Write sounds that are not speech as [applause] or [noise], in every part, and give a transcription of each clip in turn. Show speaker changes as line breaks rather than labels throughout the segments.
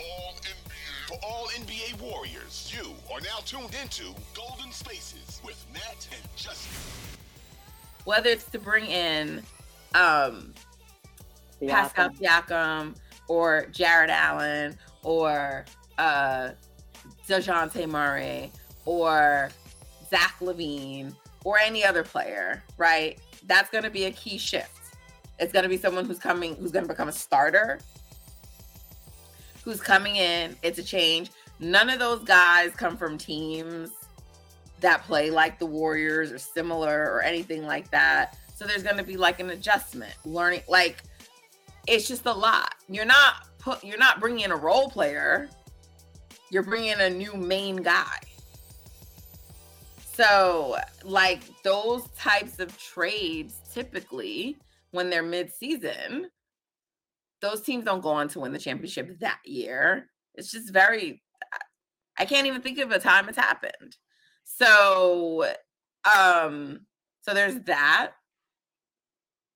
all NBA. For all NBA warriors, you are now tuned into Golden Spaces with Matt and Justin.
Whether it's to bring in um Pascal Siakam or Jarrett Allen or uh DeJounte Murray or Zach LaVine or any other player, right? That's going to be a key shift. It's going to be someone who's coming, who's going to become a starter, who's coming in. It's a change. None of those guys come from teams that play like the Warriors or similar or anything like that. So there's going to be like an adjustment, learning. Like it's just a lot. You're not put. You're not bringing in a role player. You're bringing in a new main guy. So, like those types of trades, typically when they're mid-season, those teams don't go on to win the championship that year. It's just very. I can't even think of a time it's happened. So, um, so there's that.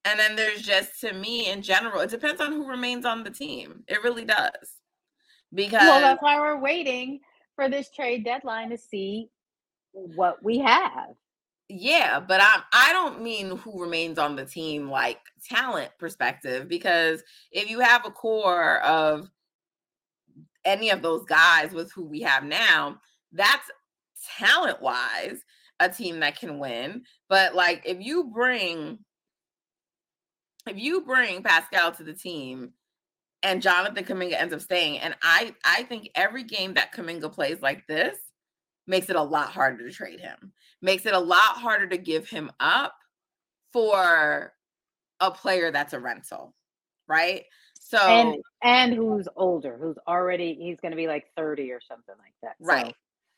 And then there's just to me in general, it depends on who remains on the team. It really does. Because
well, that's why we're waiting for this trade deadline to see what we have.
Yeah, but I I don't mean who remains on the team like talent perspective because if you have a core of any of those guys with who we have now, that's talent wise a team that can win. But like if you bring if you bring Pascal to the team and Jonathan Kuminga ends up staying, and I I think every game that Kuminga plays like this makes it a lot harder to trade him. Makes it a lot harder to give him up for a player that's a rental, right? So
and and who's older, who's already he's going to be like 30 or something like that.
Right. So.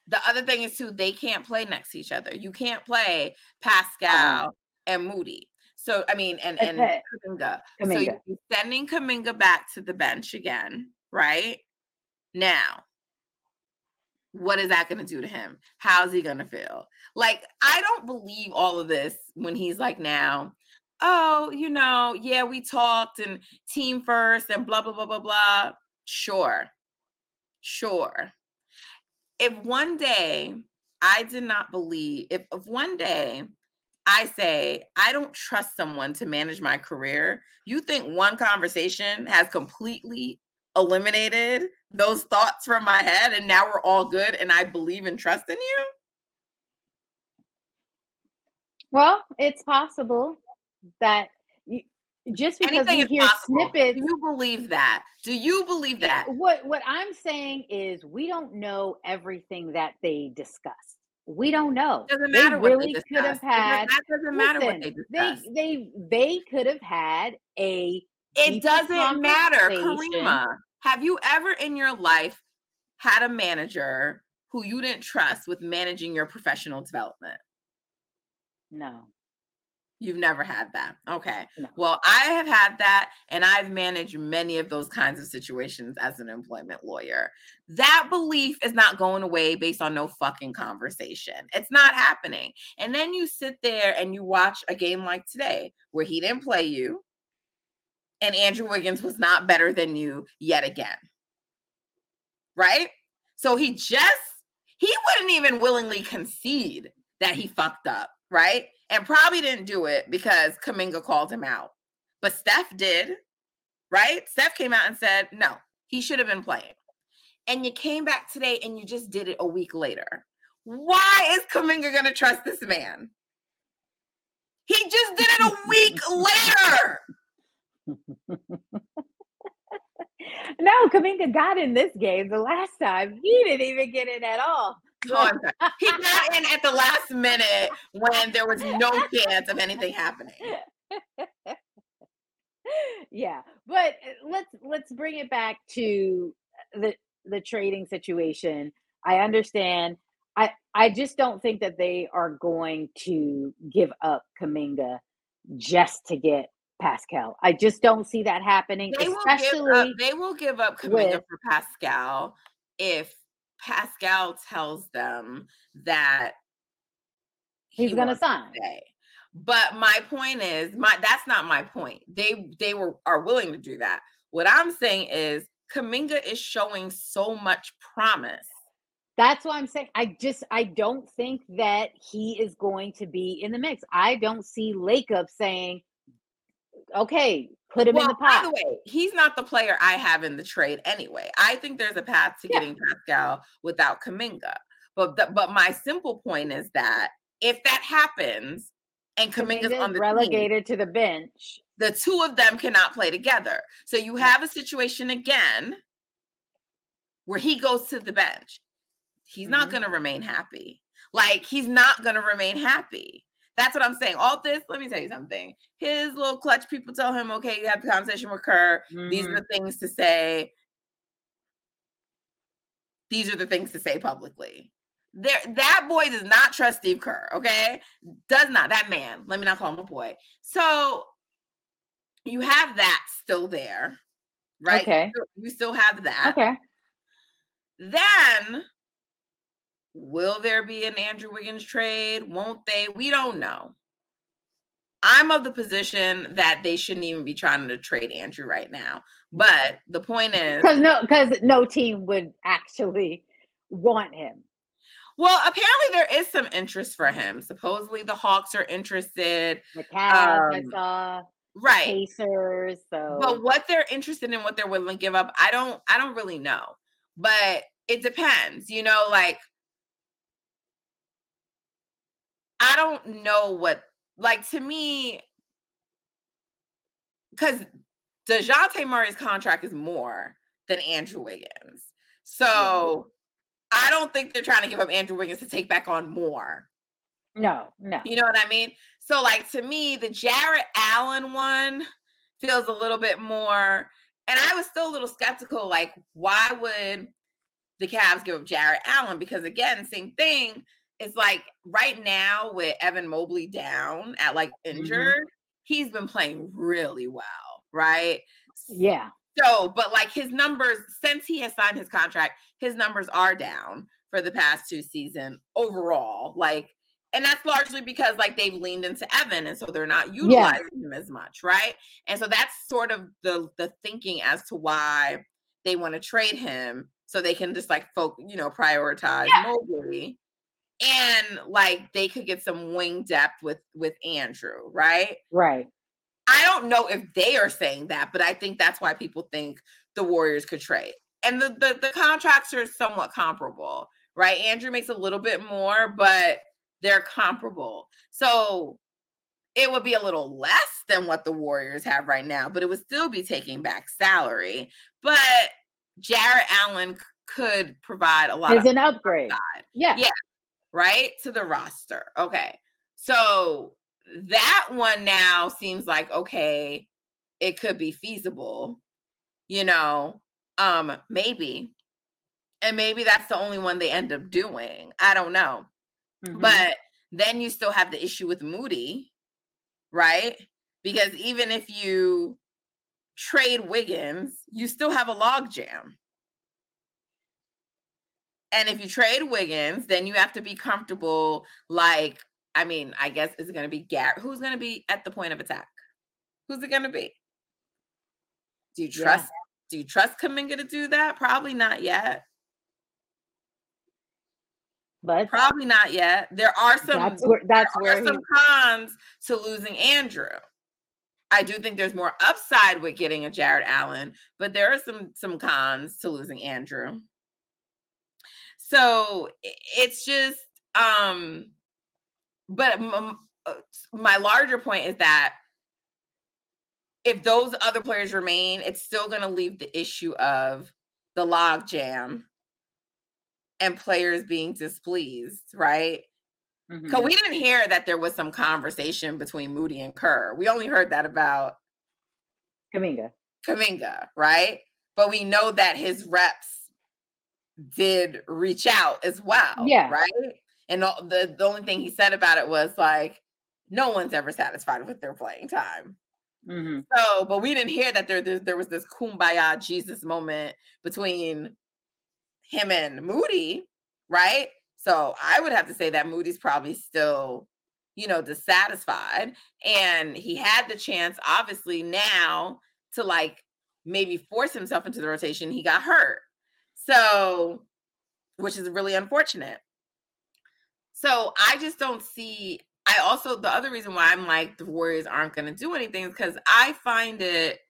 The other thing is too they can't play next to each other. You can't play Pascal um, and Moody. So I mean, and and. Kuminga. So you're sending Kuminga back to the bench again, right? Now, what is that going to do to him? How's he going to feel? Like, I don't believe all of this when he's like, now, oh, you know, yeah, we talked and team first and blah, blah, blah, blah, blah. Sure. Sure. If one day I did not believe, if, if one day I say, I don't trust someone to manage my career, you think one conversation has completely eliminated those thoughts from my head and now we're all good and I believe and trust in you?
Well, it's possible that you, just because Anything you hear snippets.
Do you believe that? Do you believe that?
What what I'm saying is we don't know everything that they discussed. We don't know.
Doesn't matter
they really
they
could have had.
That doesn't matter listen, what they
discussed. They they they could have had a.
It doesn't matter, Kariemah. Have you ever in your life had a manager who you didn't trust with managing your professional development?
No.
You've never had that. Okay. No. Well, I have had that, and I've managed many of those kinds of situations as an employment lawyer. That belief is not going away based on no fucking conversation. It's not happening. And then you sit there and you watch a game like today where he didn't play you, and Andrew Wiggins was not better than you yet again. Right? So he just, he wouldn't even willingly concede that he fucked up, right? and probably didn't do it because Kuminga called him out. But Steph did, right? Steph came out and said, no, he should have been playing. And you came back today and you just did it a week later. Why is Kuminga going to trust this man? He just did it a week [laughs] later.
No, Kuminga got in this game the last time. He didn't even get in at all.
Oh, he got in at the last minute when there was no chance of anything happening.
yeah, but uh, let's let's bring it back to the the trading situation. I understand. I I just don't think that they are going to give up Kuminga just to get Pascal. I just don't see that happening.
They especially will give up, they will give up Kuminga with, for Pascal if Pascal tells them that
he's he going to sign.
But my point is, my that's not my point. They they were are willing to do that. What I'm saying is Kuminga is showing so much promise.
That's what I'm saying. I just I don't think that he is going to be in the mix. I don't see Lacob saying, "Okay, put him well, in the pot."
By the way, he's not the player I have in the trade anyway. I think there's a path to yeah. getting Pascal without Kuminga. But the, but my simple point is that if that happens and Kuminga's, Kuminga's on the
relegated
team,
to the bench,
the two of them cannot play together. So you have a situation again where he goes to the bench. He's mm-hmm. not going to remain happy. Like he's not going to remain happy. That's what I'm saying. All this, let me tell you something. His little clutch people tell him, okay, you have the conversation with Kerr. Mm-hmm. These are mm-hmm. the things to say. These are the things to say publicly. There, that boy does not trust Steve Kerr. Okay, does not. That man. Let me not call him a boy. So you have that still there, right?
Okay.
You still have that.
Okay.
Then will there be an Andrew Wiggins trade? Won't they? We don't know. I'm of the position that they shouldn't even be trying to trade Andrew right now. But the point is
because no, because no team would actually want him.
Well, apparently there is some interest for him. Supposedly the Hawks are interested.
The Cavs, um, I saw
right
Pacers. So,
but what they're interested in, what they're willing to give up, I don't, I don't really know. But it depends, you know. Like, I don't know what, like to me, because Dejounte Murray's contract is more than Andrew Wiggins, mm-hmm. so I don't think they're trying to give up Andrew Wiggins to take back on more.
No, no.
You know what I mean? So, like to me, the Jarrett Allen one feels a little bit more. And I was still a little skeptical. Like, why would the Cavs give up Jarrett Allen? Because again, same thing. It's like right now with Evan Mobley down at like mm-hmm. injured, mm-hmm. he's been playing really well, right?
Yeah.
So, but like his numbers since he has signed his contract, his numbers are down for the past two seasons overall. Like and that's largely because like they've leaned into Evan and so they're not utilizing yeah. him as much, right? And so that's sort of the the thinking as to why they want to trade him so they can just like folk, you know, prioritize yeah. Mobley and like they could get some wing depth with with Andrew, right?
Right.
I don't know if they are saying that, but I think that's why people think the Warriors could trade. And the the, the contracts are somewhat comparable, right? Andrew makes a little bit more, but they're comparable. So it would be a little less than what the Warriors have right now, but it would still be taking back salary. But Jarrett Allen could provide a lot
Is an upgrade. Yeah.
Yeah. Right to the roster. Okay. So that one now seems like okay, it could be feasible, you know, um, maybe. And maybe that's the only one they end up doing. I don't know. Mm-hmm. But then you still have the issue with Moody, right? Because even if you trade Wiggins, you still have a logjam. And if you trade Wiggins, then you have to be comfortable. Like, I mean, I guess it's going to be Garrett. Who's going to be at the point of attack? Who's it going to be? Do you trust? Yeah. Do you trust Kuminga to do that? Probably not yet
but
probably not yet. There are some
that's where that's where
some cons to losing Andrew. I do think there's more upside with getting a Jarrett Allen, but there are some some cons to losing Andrew. So it's just um but uh, my larger point is that if those other players remain, it's still going to leave the issue of the log jam and players being displeased, right? Because mm-hmm. we didn't hear that there was some conversation between Moody and Kerr. We only heard that about
Kuminga.
Kuminga, right? But we know that his reps did reach out as well.
Yeah.
Right. And the, the, the only thing he said about it was like, no one's ever satisfied with their playing time. Mm-hmm. So, but we didn't hear that there, there, there was this kumbaya Jesus moment between him and Moody, right? So I would have to say that Moody's probably still, you know, dissatisfied. And he had the chance, obviously, now to like maybe force himself into the rotation, he got hurt. So, which is really unfortunate. So I just don't see. I also, the other reason why I'm like the Warriors aren't going to do anything is because I find it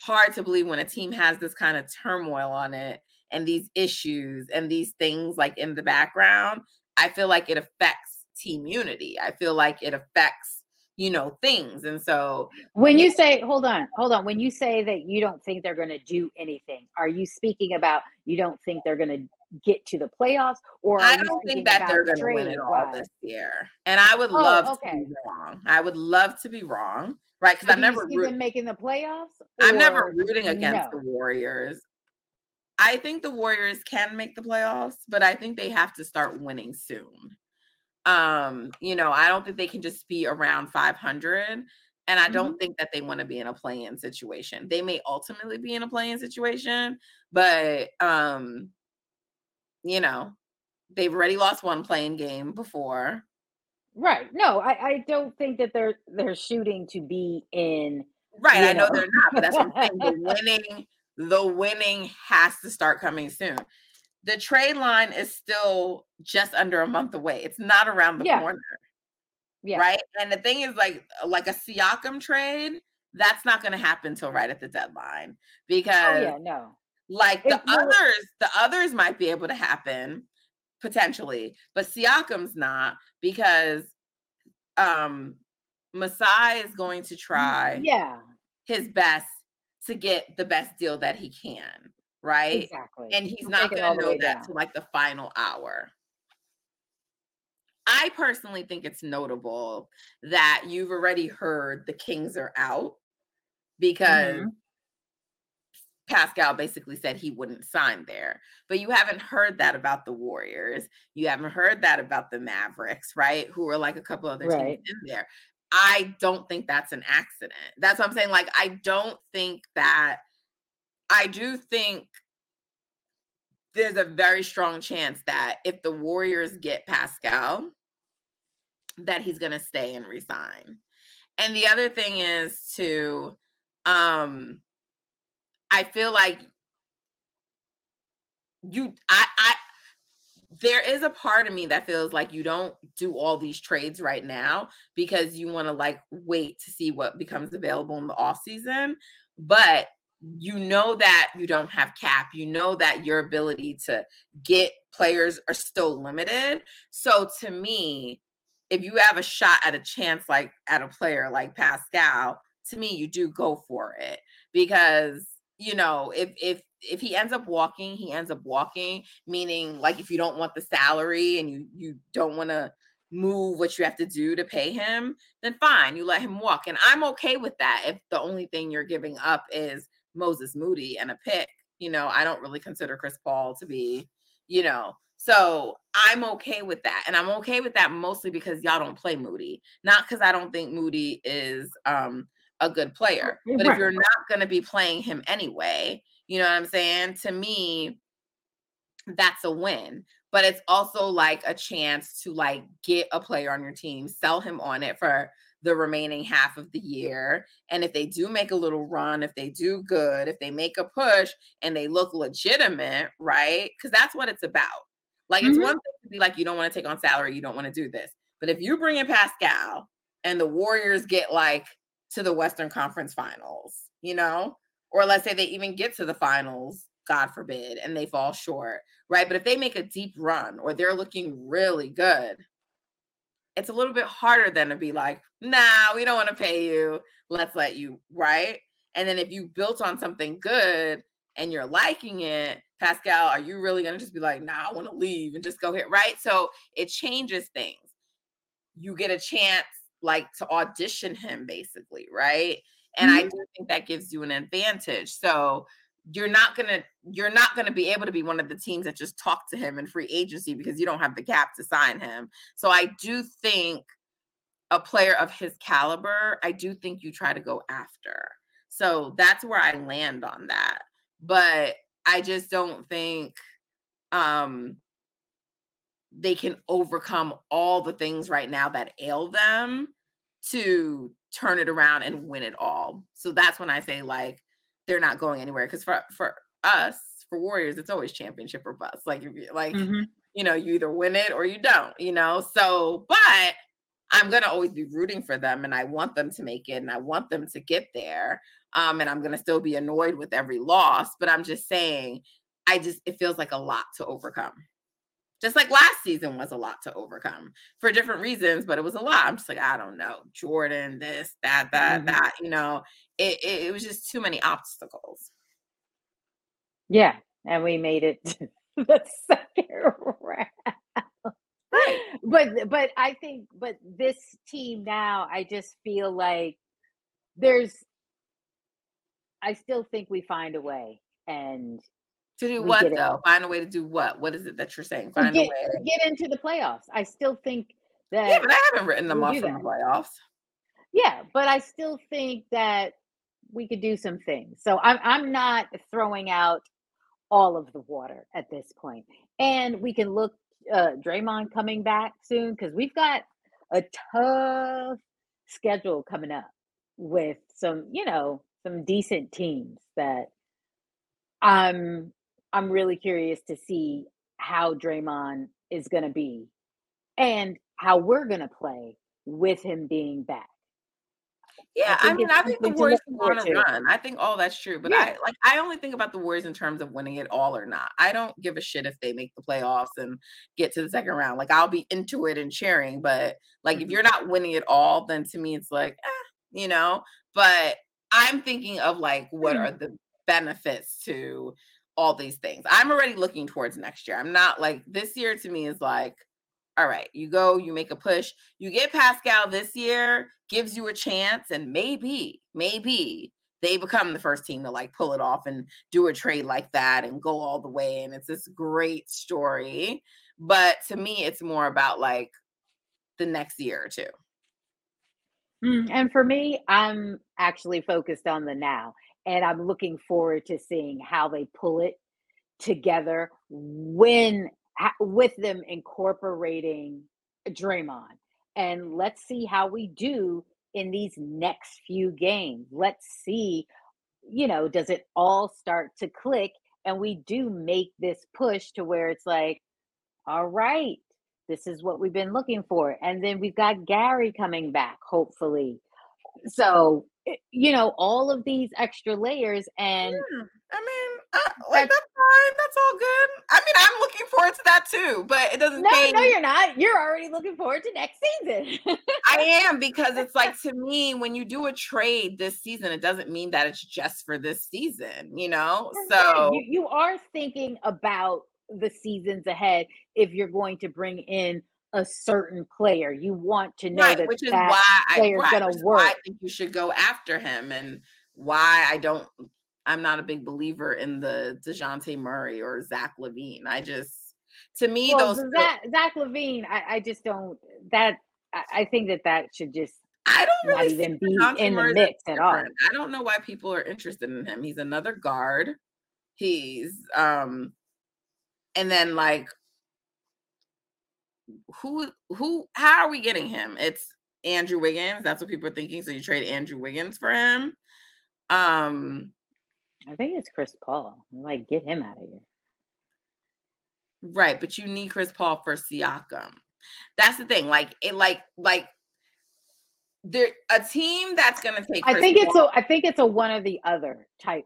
hard to believe when a team has this kind of turmoil on it and these issues and these things like in the background. I feel like it affects team unity. I feel like it affects you know things and so
when you say hold on hold on when you say that you don't think they're going to do anything are you speaking about you don't think they're going to get to the playoffs or
i don't think that they're going to win it all this year and i would oh, love okay. to be wrong i would love to be wrong right because i'm never
root- making the playoffs
i'm never rooting against no? the warriors i think the warriors can make the playoffs but i think they have to start winning soon um, you know, I don't think they can just be around 500. And I don't mm-hmm. think that they want to be in a play-in situation. They may ultimately be in a play-in situation, but um, you know, they've already lost one play-in game before.
Right. No, I, I don't think that they're they're shooting to be in.
Right. I know, know they're not, but that's what I'm saying. The [laughs] winning, the winning has to start coming soon the trade line is still just under a month away. It's not around the yeah. corner. Yeah. Right. And the thing is, like, like a Siakam trade, that's not going to happen till right at the deadline oh, because,
oh, yeah, no.
Like the others, the others might be able to happen potentially, but Siakam's not because um Masai is going to try
yeah
his best to get the best deal that he can right?
Exactly.
And he's not going to know that to like the final hour. I personally think it's notable that you've already heard the Kings are out because mm-hmm. Pascal basically said he wouldn't sign there. But you haven't heard that about the Warriors. You haven't heard that about the Mavericks, right? Who are like a couple other right. teams in there. I don't think that's an accident. That's what I'm saying. Like, I don't think that I do think there's a very strong chance that if the Warriors get Pascal, that he's going to stay and resign. And the other thing is to um I feel like you I I there is a part of me that feels like you don't do all these trades right now because you want to like wait to see what becomes available in the off season. But you know that you don't have cap you know that your ability to get players are still limited. So to me if you have a shot at a chance like at a player like pascal to me you do go for it. Because you know if if if he ends up walking he ends up walking meaning like if you don't want the salary and you you don't want to move what you have to do to pay him then fine you let him walk. And i'm okay with that if the only thing you're giving up is Moses Moody and a pick. You know, I don't really consider Chris Paul to be, you know, so I'm okay with that. And I'm okay with that mostly because y'all don't play Moody. Not because I don't think Moody is um a good player. But if you're not gonna be playing him anyway, you know what I'm saying? To me, that's a win. But it's also like a chance to like get a player on your team, sell him on it for the remaining half of the year. And if they do make a little run, if they do good, if they make a push and they look legitimate, right? Because that's what it's about. Like it's mm-hmm. one thing to be like, you don't want to take on salary, you don't want to do this. But if you bring in Pascal and the Warriors get like to the Western Conference finals, you know, or let's say they even get to the finals, God forbid, and they fall short, right? But if they make a deep run or they're looking really good, it's a little bit harder than to be like, nah, we don't want to pay you. Let's let you, right? And then if you built on something good and you're liking it, Pascal, are you really going to just be like, nah, I want to leave and just go here, right? So it changes things. You get a chance like to audition him basically, right? And mm-hmm. I do think that gives you an advantage. So you're not gonna you're not gonna be able to be one of the teams that just talk to him in free agency because you don't have the cap to sign him. So I do think a player of his caliber, I do think you try to go after. So that's where I land on that. But I just don't think um they can overcome all the things right now that ail them to turn it around and win it all. So that's when I say like they're not going anywhere. Because for for us, for Warriors, it's always championship or bust. Like if you like, mm-hmm. you know, you either win it or you don't, you know. So, but I'm gonna always be rooting for them and I want them to make it and I want them to get there. Um, and I'm gonna still be annoyed with every loss, but I'm just saying, I just it feels like a lot to overcome. Just like last season was a lot to overcome for different reasons, but it was a lot. I'm just like, I don't know, Jordan, this, that, that, mm-hmm. that, you know, it, it, it was just too many obstacles.
Yeah, and we made it [laughs] the second [laughs] round. Right. But but I think but this team now, I just feel like there's I still think we find a way and
to do what though? Find a way to do what? What is it that you're saying? Find
get,
a way
to get into the playoffs. I still think that
Yeah, but I haven't written them off from the playoffs.
Yeah, but I still think that we could do some things. So I'm I'm not throwing out all of the water at this point. And we can look uh Draymond coming back soon because we've got a tough schedule coming up with some, you know, some decent teams that I'm I'm really curious to see how Draymond is going to be and how we're going to play with him being back.
Yeah, I, I mean, I think the Warriors want to run. I think all that's true, but yeah. I like I only think about the Warriors in terms of winning it all or not. I don't give a shit if they make the playoffs and get to the second round. Like I'll be into it and cheering, but like if mm-hmm. you're not winning it all, then to me it's like, eh, you know. But I'm thinking of like what are mm-hmm. the benefits to all these things. I'm already looking towards next year. I'm not like this year to me is like all right, you go, you make a push, you get Pascal this year, gives you a chance, and maybe, maybe they become the first team to like pull it off and do a trade like that and go all the way. And it's this great story. But to me, it's more about like the next year or two.
Mm, and for me, I'm actually focused on the now. And I'm looking forward to seeing how they pull it together when with them incorporating Draymond. And let's see how we do in these next few games. Let's see, you know, does it all start to click and we do make this push to where it's like, all right, this is what we've been looking for. And then we've got Gary coming back, hopefully. So, eh, you know, all of these extra layers and
yeah. I mean, like fine. That's all good. I mean, I'm looking forward to that too, but it doesn't.
No,
change.
no, you're not. You're already looking forward to next season.
I [laughs] am because it's like to me, when you do a trade this season, it doesn't mean that it's just for this season. You know, so
you, you are thinking about the seasons ahead if you're going to bring in a certain player. You want to know right, that which is that why player's right, going to work. I
think you should go after him, and why I don't I'm not a big believer in the Dejounte Murray or Zach LaVine. I just to me well, those
Zach, Zach LaVine, I, I just don't that I, think that that should just
I don't really
even be in the mix at all.
I don't know why people are interested in him. He's another guard. He's um and then like who who how are we getting him? It's Andrew Wiggins. That's what people are thinking. So you trade Andrew Wiggins for him. Um
I think it's Chris Paul. Like, get him out of here.
Right, but you need Chris Paul for Siakam. That's the thing. Like it, like like there a team that's gonna take.
Chris I think Paul. it's a. I think it's a one or the other type.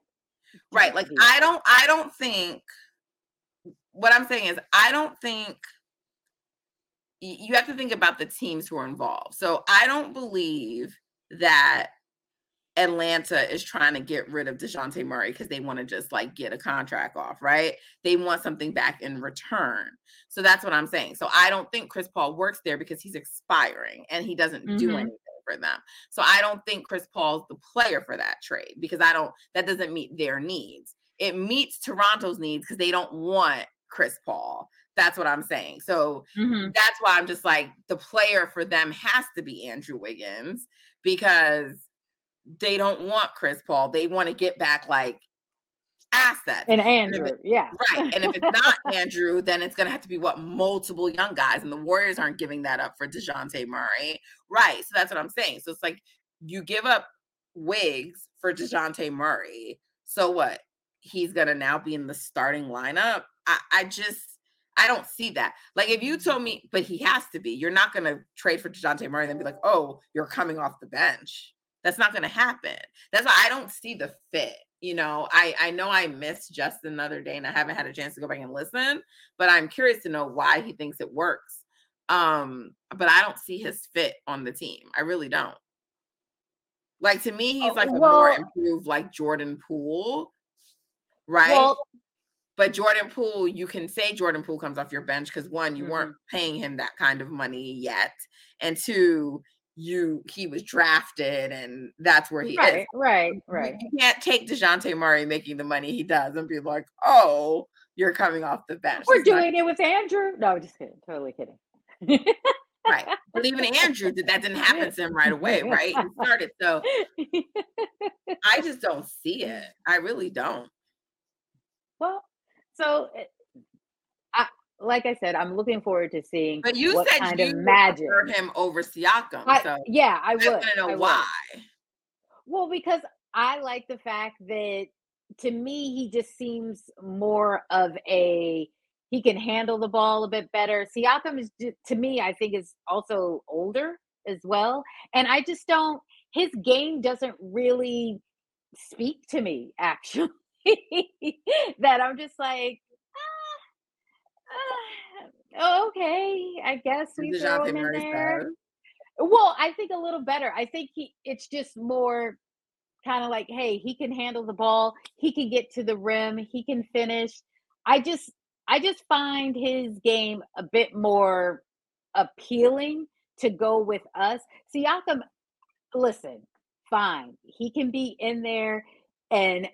Right. Like deal. I don't. I don't think. What I'm saying is, I don't think you have to think about the teams who are involved. So I don't believe that Atlanta is trying to get rid of DeJounte Murray because they want to just like get a contract off, right? They want something back in return. So that's what I'm saying. So I don't think Chris Paul works there because he's expiring and he doesn't mm-hmm. do anything for them. So I don't think Chris Paul's the player for that trade because I don't, that doesn't meet their needs. It meets Toronto's needs because they don't want Chris Paul. That's what I'm saying. So mm-hmm. that's why I'm just like, the player for them has to be Andrew Wiggins because they don't want Chris Paul. They want to get back like assets.
And Andrew, and yeah.
Right. And if it's not Andrew, then it's going to have to be what multiple young guys. And the Warriors aren't giving that up for DeJounte Murray. Right. So that's what I'm saying. So it's like you give up Wigs for DeJounte Murray. So what? He's gonna now be in the starting lineup. I, I just I don't see that. Like if you told me, but he has to be, you're not gonna trade for DeJounte Murray and then be like, oh, you're coming off the bench. That's not gonna happen. That's why I don't see the fit. You know, I I know I missed just another day and I haven't had a chance to go back and listen, but I'm curious to know why he thinks it works. Um, but I don't see his fit on the team. I really don't. Like to me, he's oh, like a more improved like Jordan Poole, right? Well, but Jordan Poole, you can say Jordan Poole comes off your bench because one, you mm-hmm. weren't paying him that kind of money yet, and two, you he was drafted and that's where he
right,
is.
Right, right.
You can't take Dejounte Murray making the money he does and be like, oh, you're coming off the bench.
We're it's doing not- it with Andrew. No, I'm just kidding. Totally kidding.
right. But even Andrew did that didn't [laughs] happen to him right away, right? He started. So [laughs] I just don't see it. I really don't.
Well, so eh, like I said, I'm looking forward to seeing.
But you said kind you of magic him over Siakam.
I,
so
yeah, I would.
I know I why.
Would. Well, because I like the fact that to me he just seems more of a he can handle the ball a bit better. Siakam is to me, I think, is also older as well, and I just don't. His game doesn't really speak to me actually. [laughs] that I'm just like, ah, okay, I guess we throw him in there. Well, I think a little better. I think he it's just more kind of like, hey, he can handle the ball, he can get to the rim, he can finish. I just I just find his game a bit more appealing to go with us. Siakam, listen, fine. He can be in there and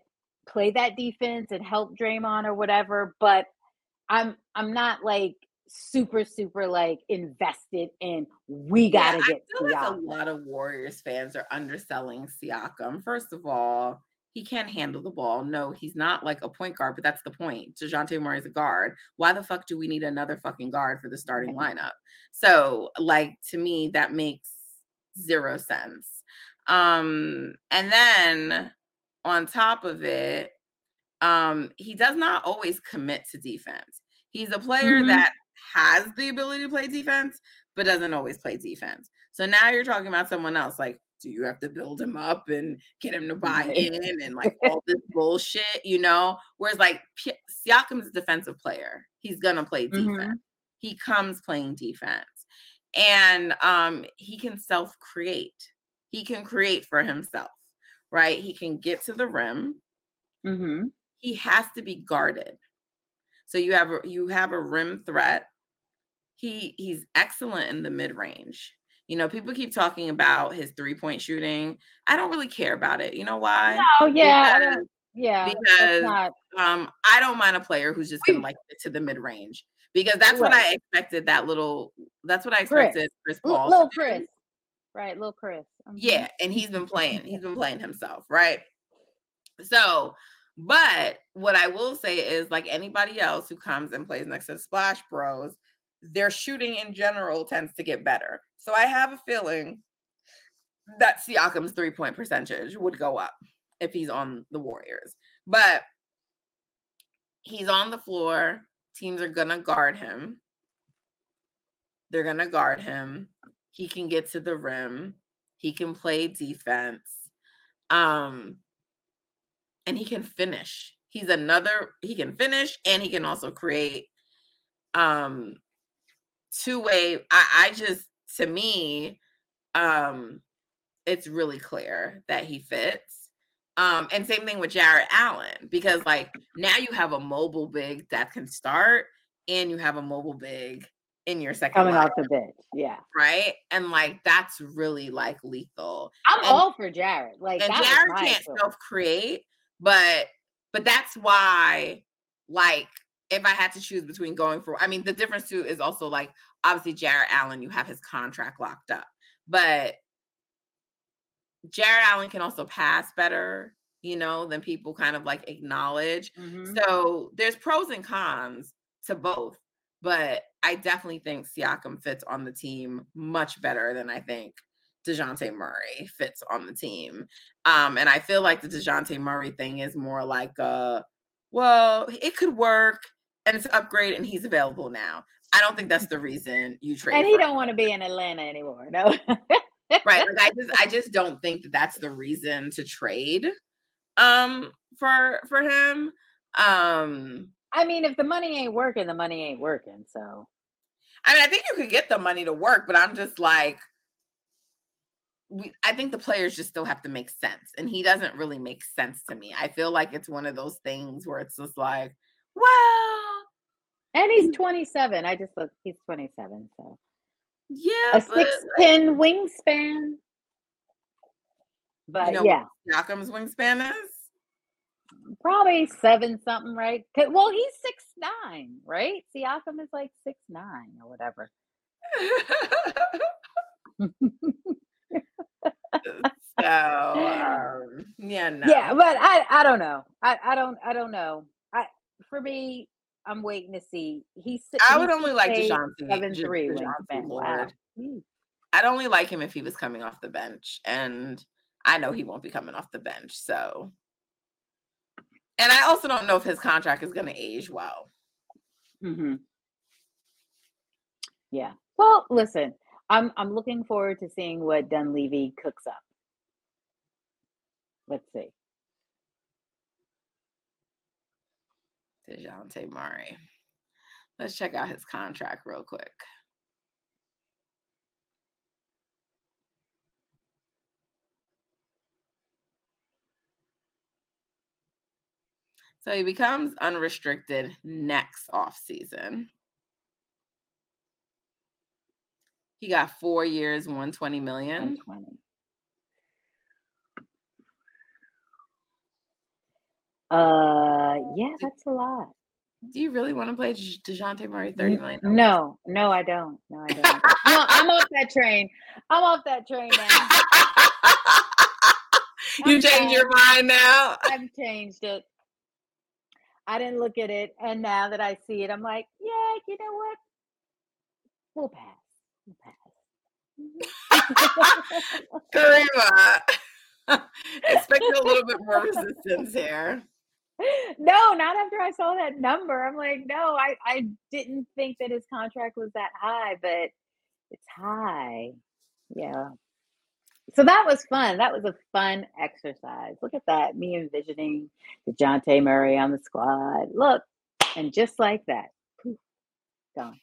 play that defense and help Draymond or whatever, but I'm I'm not like super super like invested in we gotta yeah, get
I feel like a lot of Warriors fans are underselling Siakam. First of all, he can't handle the ball. No, he's not like a point guard, but that's the point. DeJounte Murray is a guard. Why the fuck do we need another fucking guard for the starting lineup? So, like, to me, that makes zero sense. Um, and then on top of it, um, he does not always commit to defense. He's a player mm-hmm. that has the ability to play defense, but doesn't always play defense. So now you're talking about someone else. Like, do you have to build him up and get him to buy in and like all this bullshit, you know? Whereas like P- Siakam's a defensive player. He's gonna play defense. Mm-hmm. He comes playing defense. And um he can self-create. He can create for himself right? He can get to the rim.
Mm-hmm.
He has to be guarded. So you have a you have a rim threat. He he's excellent in the mid range. You know, people keep talking about his three point shooting. I don't really care about it. You know why?
Oh yeah, because,
yeah. Because not... um, I don't mind a player who's just gonna like get to the mid range because that's right. what I expected. That little, that's what I expected.
Chris, Chris Paul, little Chris, right? Little Chris.
Mm-hmm. Yeah, and he's been playing. He's been playing himself, right? So, but what I will say is like anybody else who comes and plays next to Splash Bros, their shooting in general tends to get better. So I have a feeling that Siakam's three point percentage would go up if he's on the Warriors. But he's on the floor. Teams are going to guard him. They're going to guard him. He can get to the rim. He can play defense. Um, and he can finish. He's another, he can finish and he can also create um two-way. I, I just to me, um, it's really clear that he fits. Um, and same thing with Jarrett Allen, because like now you have a mobile big that can start, and you have a mobile big in your second
coming out the bench. Yeah.
Right. And like that's really like lethal.
I'm
and,
all for Jarrett. Like
and Jarrett can't self create, but but that's why like if I had to choose between going for I mean the difference too is also like obviously Jarrett Allen, you have his contract locked up. But Jarrett Allen can also pass better, you know, than people kind of like acknowledge. Mm-hmm. So there's pros and cons to both but I definitely think Siakam fits on the team much better than I think DeJounte Murray fits on the team. Um, and I feel like the DeJounte Murray thing is more like a well, it could work and it's an upgrade and he's available now. I don't think that's the reason you trade.
And he don't want to be in Atlanta anymore. No. [laughs]
right. Like I [laughs] just I just don't think that that's the reason to trade um for for him. Um
I mean, if the money ain't working, the money ain't working. So
I mean, I think you could get the money to work, but I'm just like we, I think the players just still have to make sense. And he doesn't really make sense to me. I feel like it's one of those things where it's just like, well.
He's 27. I just look, he's 27. So,
yeah.
A 6'10 wingspan. But you know yeah.
Siakam's wingspan is?
Probably seven something, right? Well, he's six nine, right? Siakam is like six nine or whatever. [laughs]
so um, yeah, no.
Yeah, but I I don't know. I I don't I don't know. I for me, I'm waiting to see. He's.
I would only like
seven three. Wow.
I'd only like him if he was coming off the bench, and I know he won't be coming off the bench. So, and I also don't know if his contract is going to age well.
Hmm. Yeah. Well, listen. I'm I'm looking forward to seeing what Dunleavy cooks up. Let's see.
DeJounte Murray. Let's check out his contract real quick. So he becomes unrestricted next off season. He got four years, 120 million. 120.
Uh, yeah, that's a lot.
Do you really want to play Dejounte Murray 30 million?
No, no, I don't. No, I don't. no, I'm off that [laughs] train. I'm off that train now.
you changed your mind now?
I've changed it. I didn't look at it. And now that I see it, I'm like, yeah, you know what? We'll pass. We'll pass. [laughs]
Kariemah, [laughs] expect a little bit more resistance here
no, not after I saw that number. I'm like, no, I, I didn't think that his contract was that high, but it's high. Yeah. So that was fun. That was a fun exercise. Look at that. Me envisioning the DeJounte Murray on the squad. Look. And just like that. Poof, gone.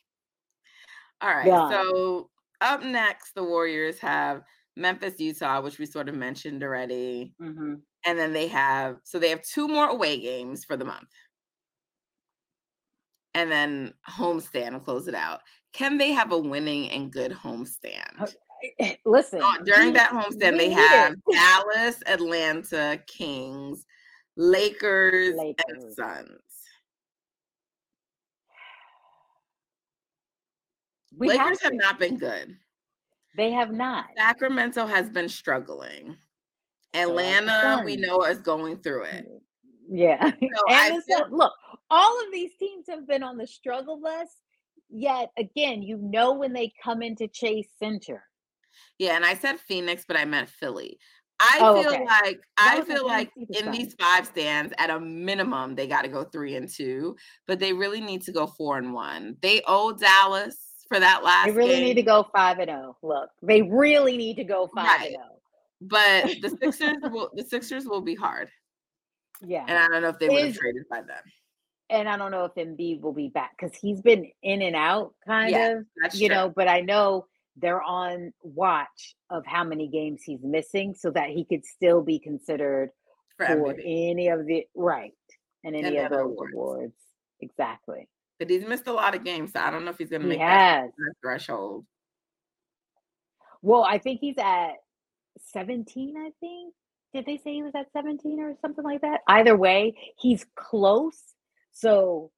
All right. Gone. So up next, the Warriors have Memphis, Utah, which we sort of mentioned already. Mm-hmm and then they have so they have two more away games for the month. And then homestand to close it out. Can they have a winning and good homestand?
Oh, eh, eh, listen
oh, during that homestand they have dallas atlanta kings lakers, lakers. and suns. We lakers have, have not been good.
They have not.
Sacramento has been struggling Atlanta, we know, is going through it.
Mm, yeah. So [laughs] and feel- look, all of these teams have been on the struggle bus. Yet again, you know when they come into Chase Center.
Yeah, and I said Phoenix, but I meant Philly. I oh, feel okay. like I feel like in these five stands, at a minimum, they got to go three and two, but they really need to go four and one. They owe Dallas for that last.
They really
game.
need to go five and zero. Oh. Look, they really need to go five right. and zero. Oh.
But the [laughs] Sixers will the Sixers will be hard.
Yeah.
And I don't know if they would have traded by then.
And I don't know if Embiid will be back because he's been in and out kind yeah, of, you true. know, but I know they're on watch of how many games he's missing so that he could still be considered for, for any of the right and any of those awards. awards. Exactly.
But he's missed a lot of games, so I don't know if he's gonna make that threshold.
Well, I think he's at 17, I think. Did they say he was at 17 or something like that? Either way, he's close. So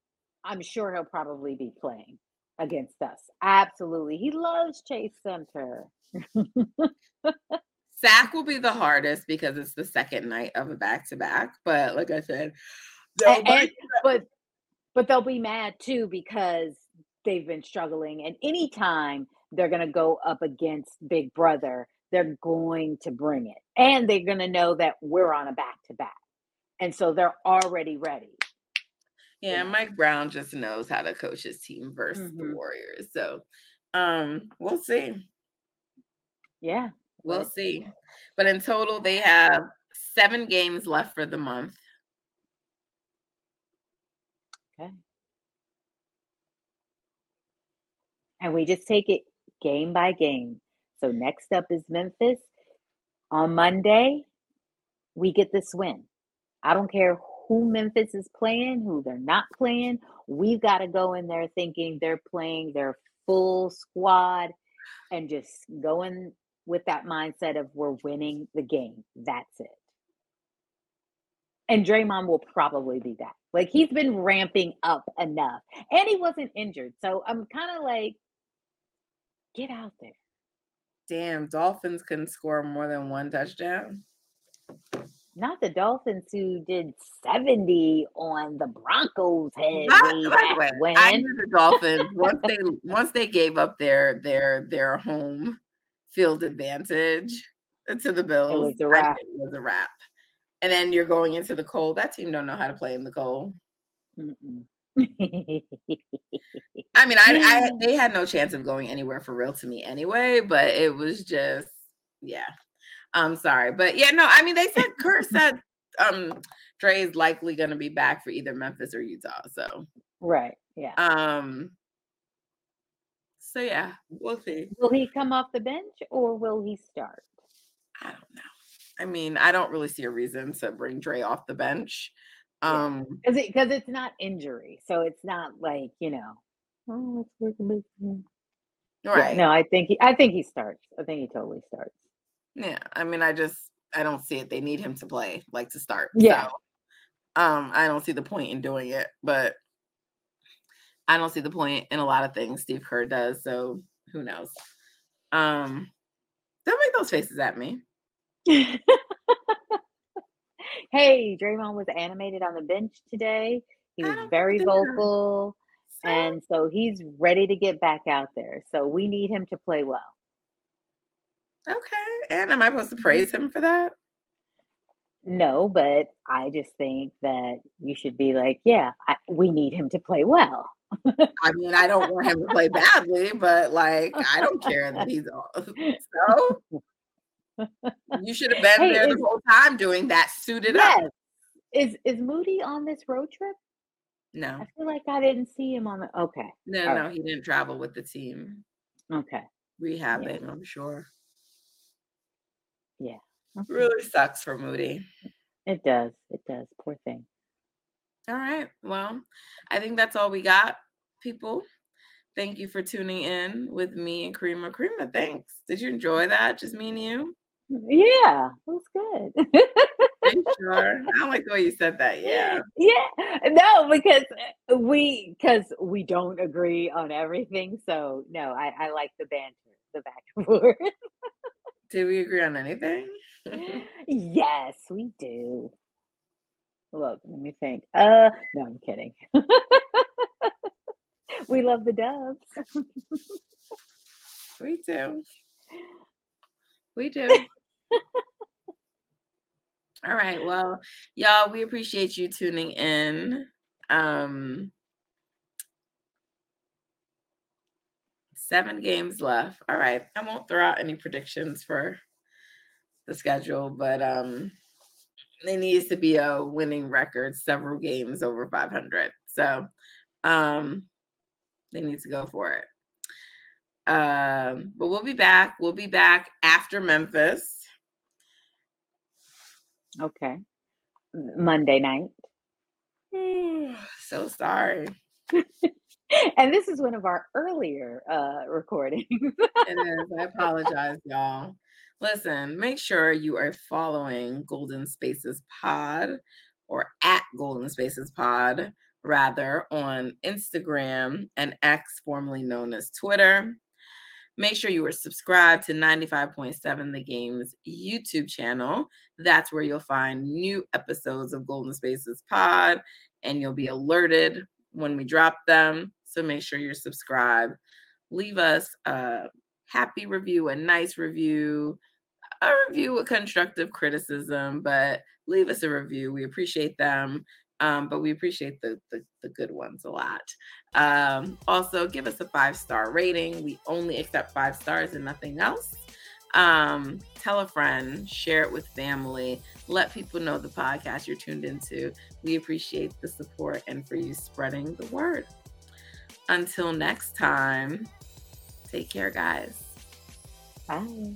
I'm sure he'll probably be playing against us. Absolutely. He loves Chase Center. [laughs]
Sac will be the hardest because it's the second night of a back to back. But like I said,
and, and, but but they'll be mad too because they've been struggling. And anytime they're gonna go up against Big Brother, they're going to bring it. And they're going to know that we're on a back to back. And so they're already ready.
Yeah, Mike Brown just knows how to coach his team versus mm-hmm. the Warriors. So um we'll see.
Yeah.
We'll see. But in total, they have seven games left for the month.
Okay. And we just take it game by game. So next up is Memphis. On Monday, we get this win. I don't care who Memphis is playing, who they're not playing. We've got to go in there thinking they're playing their full squad and just going with that mindset of we're winning the game. That's it. And Draymond will probably be back. Like he's been ramping up enough. And he wasn't injured. So I'm kind of like, get out there.
Damn, Dolphins can score more than one touchdown.
Not the Dolphins who did 70 on the Broncos head. Not, by the way, when.
I knew the Dolphins once they once they gave up their their their home field advantage to the Bills. It was a wrap. It was a wrap. And then you're going into the cold. That team don't know how to play in the cold. I mean, I, I [laughs] they had no chance of going anywhere for real to me anyway, but it was just yeah. I'm sorry. But yeah, no, I mean they said Kurt said um Dre is likely gonna be back for either Memphis or Utah. So
right. Yeah.
Um so yeah, we'll see.
Will he come off the bench or will he start?
I don't know. I mean, I don't really see a reason to bring Dre off the bench. Um
because it, cause it's not injury. So it's not like, you know, oh, let's work. Right. Yeah, no, I think he I think he starts. I think he totally starts.
Yeah. I mean, I just I don't see it. They need him to play, like to start.
Yeah.
So, um, I don't see the point in doing it, but I don't see the point in a lot of things Steve Kerr does. So who knows? Um, don't make those faces at me. [laughs]
hey, Draymond was animated on the bench today. He was very vocal. So, and so he's ready to get back out there. So we need him to play well.
Okay. And am I supposed to praise him for that?
No, but I just think that you should be like, yeah, I, we need him to play well.
I mean, I don't want him to play badly, but like, I don't care that he's [laughs] off. So you should have been hey, there is, the whole time doing that suited yes. up.
Is is Moody on this road trip?
No.
I feel like I didn't see him on the okay.
No, All no, right. he didn't travel with the team.
Okay.
Rehabbing, yeah. I'm sure.
Yeah.
Okay. Really mm-hmm. sucks for Moody.
It does. It does. Poor thing.
All right. Well, I think that's all we got, people. Thank you for tuning in with me and Kariemah. Kariemah, thanks. Did you enjoy that? Just me and you?
Yeah, it was good. [laughs]
sure? I like the way you said that. Yeah.
Yeah. No, because we because we don't agree on everything. So no, I, I like the banter, the back [laughs] and forth.
do we agree on anything? [laughs]
yes, we do. Look, let me think. Uh no, I'm kidding. we love the Dubs.
we do. We do. All right. Well, y'all, we appreciate you tuning in. Um seven games left. All right. I won't throw out any predictions for the schedule, but um it needs to be a winning record, several games over 500. So um they need to go for it. Um, but we'll be back. We'll be back after Memphis.
Okay. Monday night.
so sorry. [laughs]
and this is one of our earlier uh, recordings.
it is. [laughs] I apologize, y'all. Listen, make sure you are following Golden Spaces Pod or at Golden Spaces Pod, rather, on Instagram and X, formerly known as Twitter. Make sure you are subscribed to 95.7 The Game's YouTube channel. That's where you'll find new episodes of Golden Spaces Pod and you'll be alerted when we drop them. So make sure you're subscribed. Leave us a happy review, a nice review. a review with constructive criticism, but leave us a review. We appreciate them. Um, but we appreciate the, the, the good ones a lot. Um, also, give us a five star rating. We only accept five stars and nothing else. Um, tell a friend, share it with family, let people know the podcast you're tuned into. We appreciate the support and for you spreading the word. Until next time, take care, guys.
Bye.